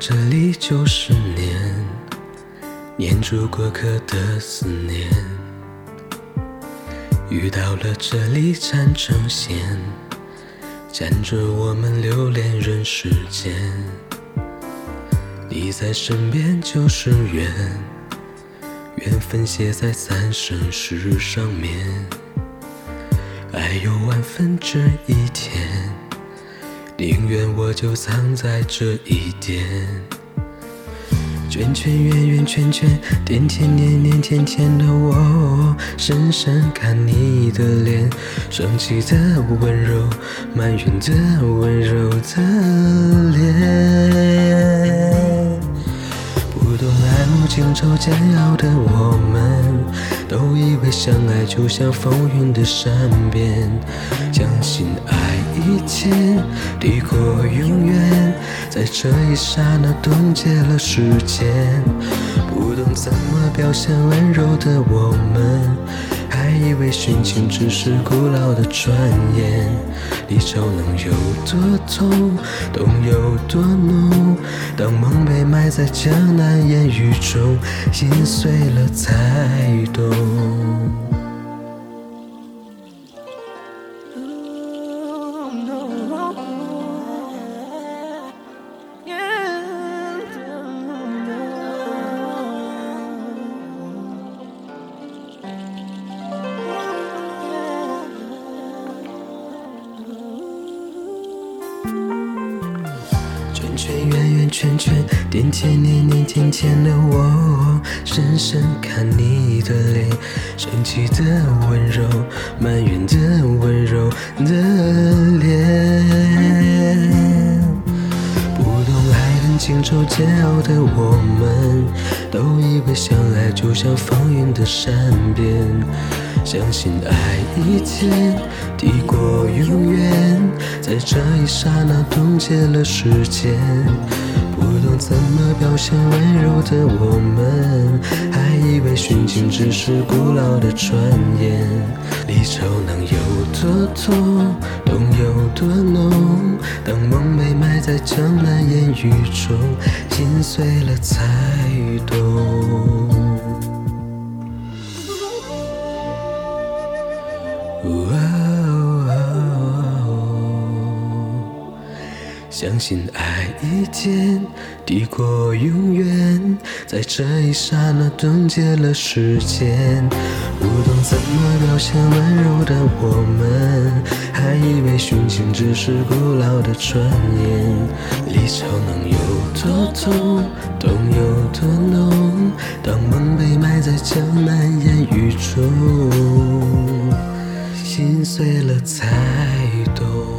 这里就是念，念住过客的思念。遇到了这里缠成线，缠着我们留恋人世间。你在身边就是缘，缘分写在三生石上面。爱有万分之一甜，宁愿我就藏在这一点。圈圈圆圆圈圈，点点点点甜甜的我，深深看你的脸，生气的温柔，埋怨的温柔的脸。不懂爱慕情愁煎熬的我们，都以为相爱就像风云的善变，相信天抵过永远，在这一刹那冻结了时间。不懂怎么表现温柔的我们，还以为殉情只是古老的传言。离愁能有多痛，痛有多浓？当梦被埋在江南烟雨中，心碎了才懂。圈圈，点点念念甜甜的我，深深看你的脸，生气的温柔，埋怨的温柔的脸。不懂爱恨情愁煎熬的我们，都以为相爱就像风云的善变，相信爱一天抵过永远，在这一刹那冻结了时间。怎么表现温柔的我们，还以为殉情只是古老的传言。离愁能有多痛，痛有多浓？当梦被埋在江南烟雨中，心碎了才懂。相信爱一天抵过永远，在这一刹那冻结了时间。不懂怎么表现温柔的我们，还以为殉情只是古老的传言。离愁能有多痛，痛有多浓？当梦被埋在江南烟雨中，心碎了才懂。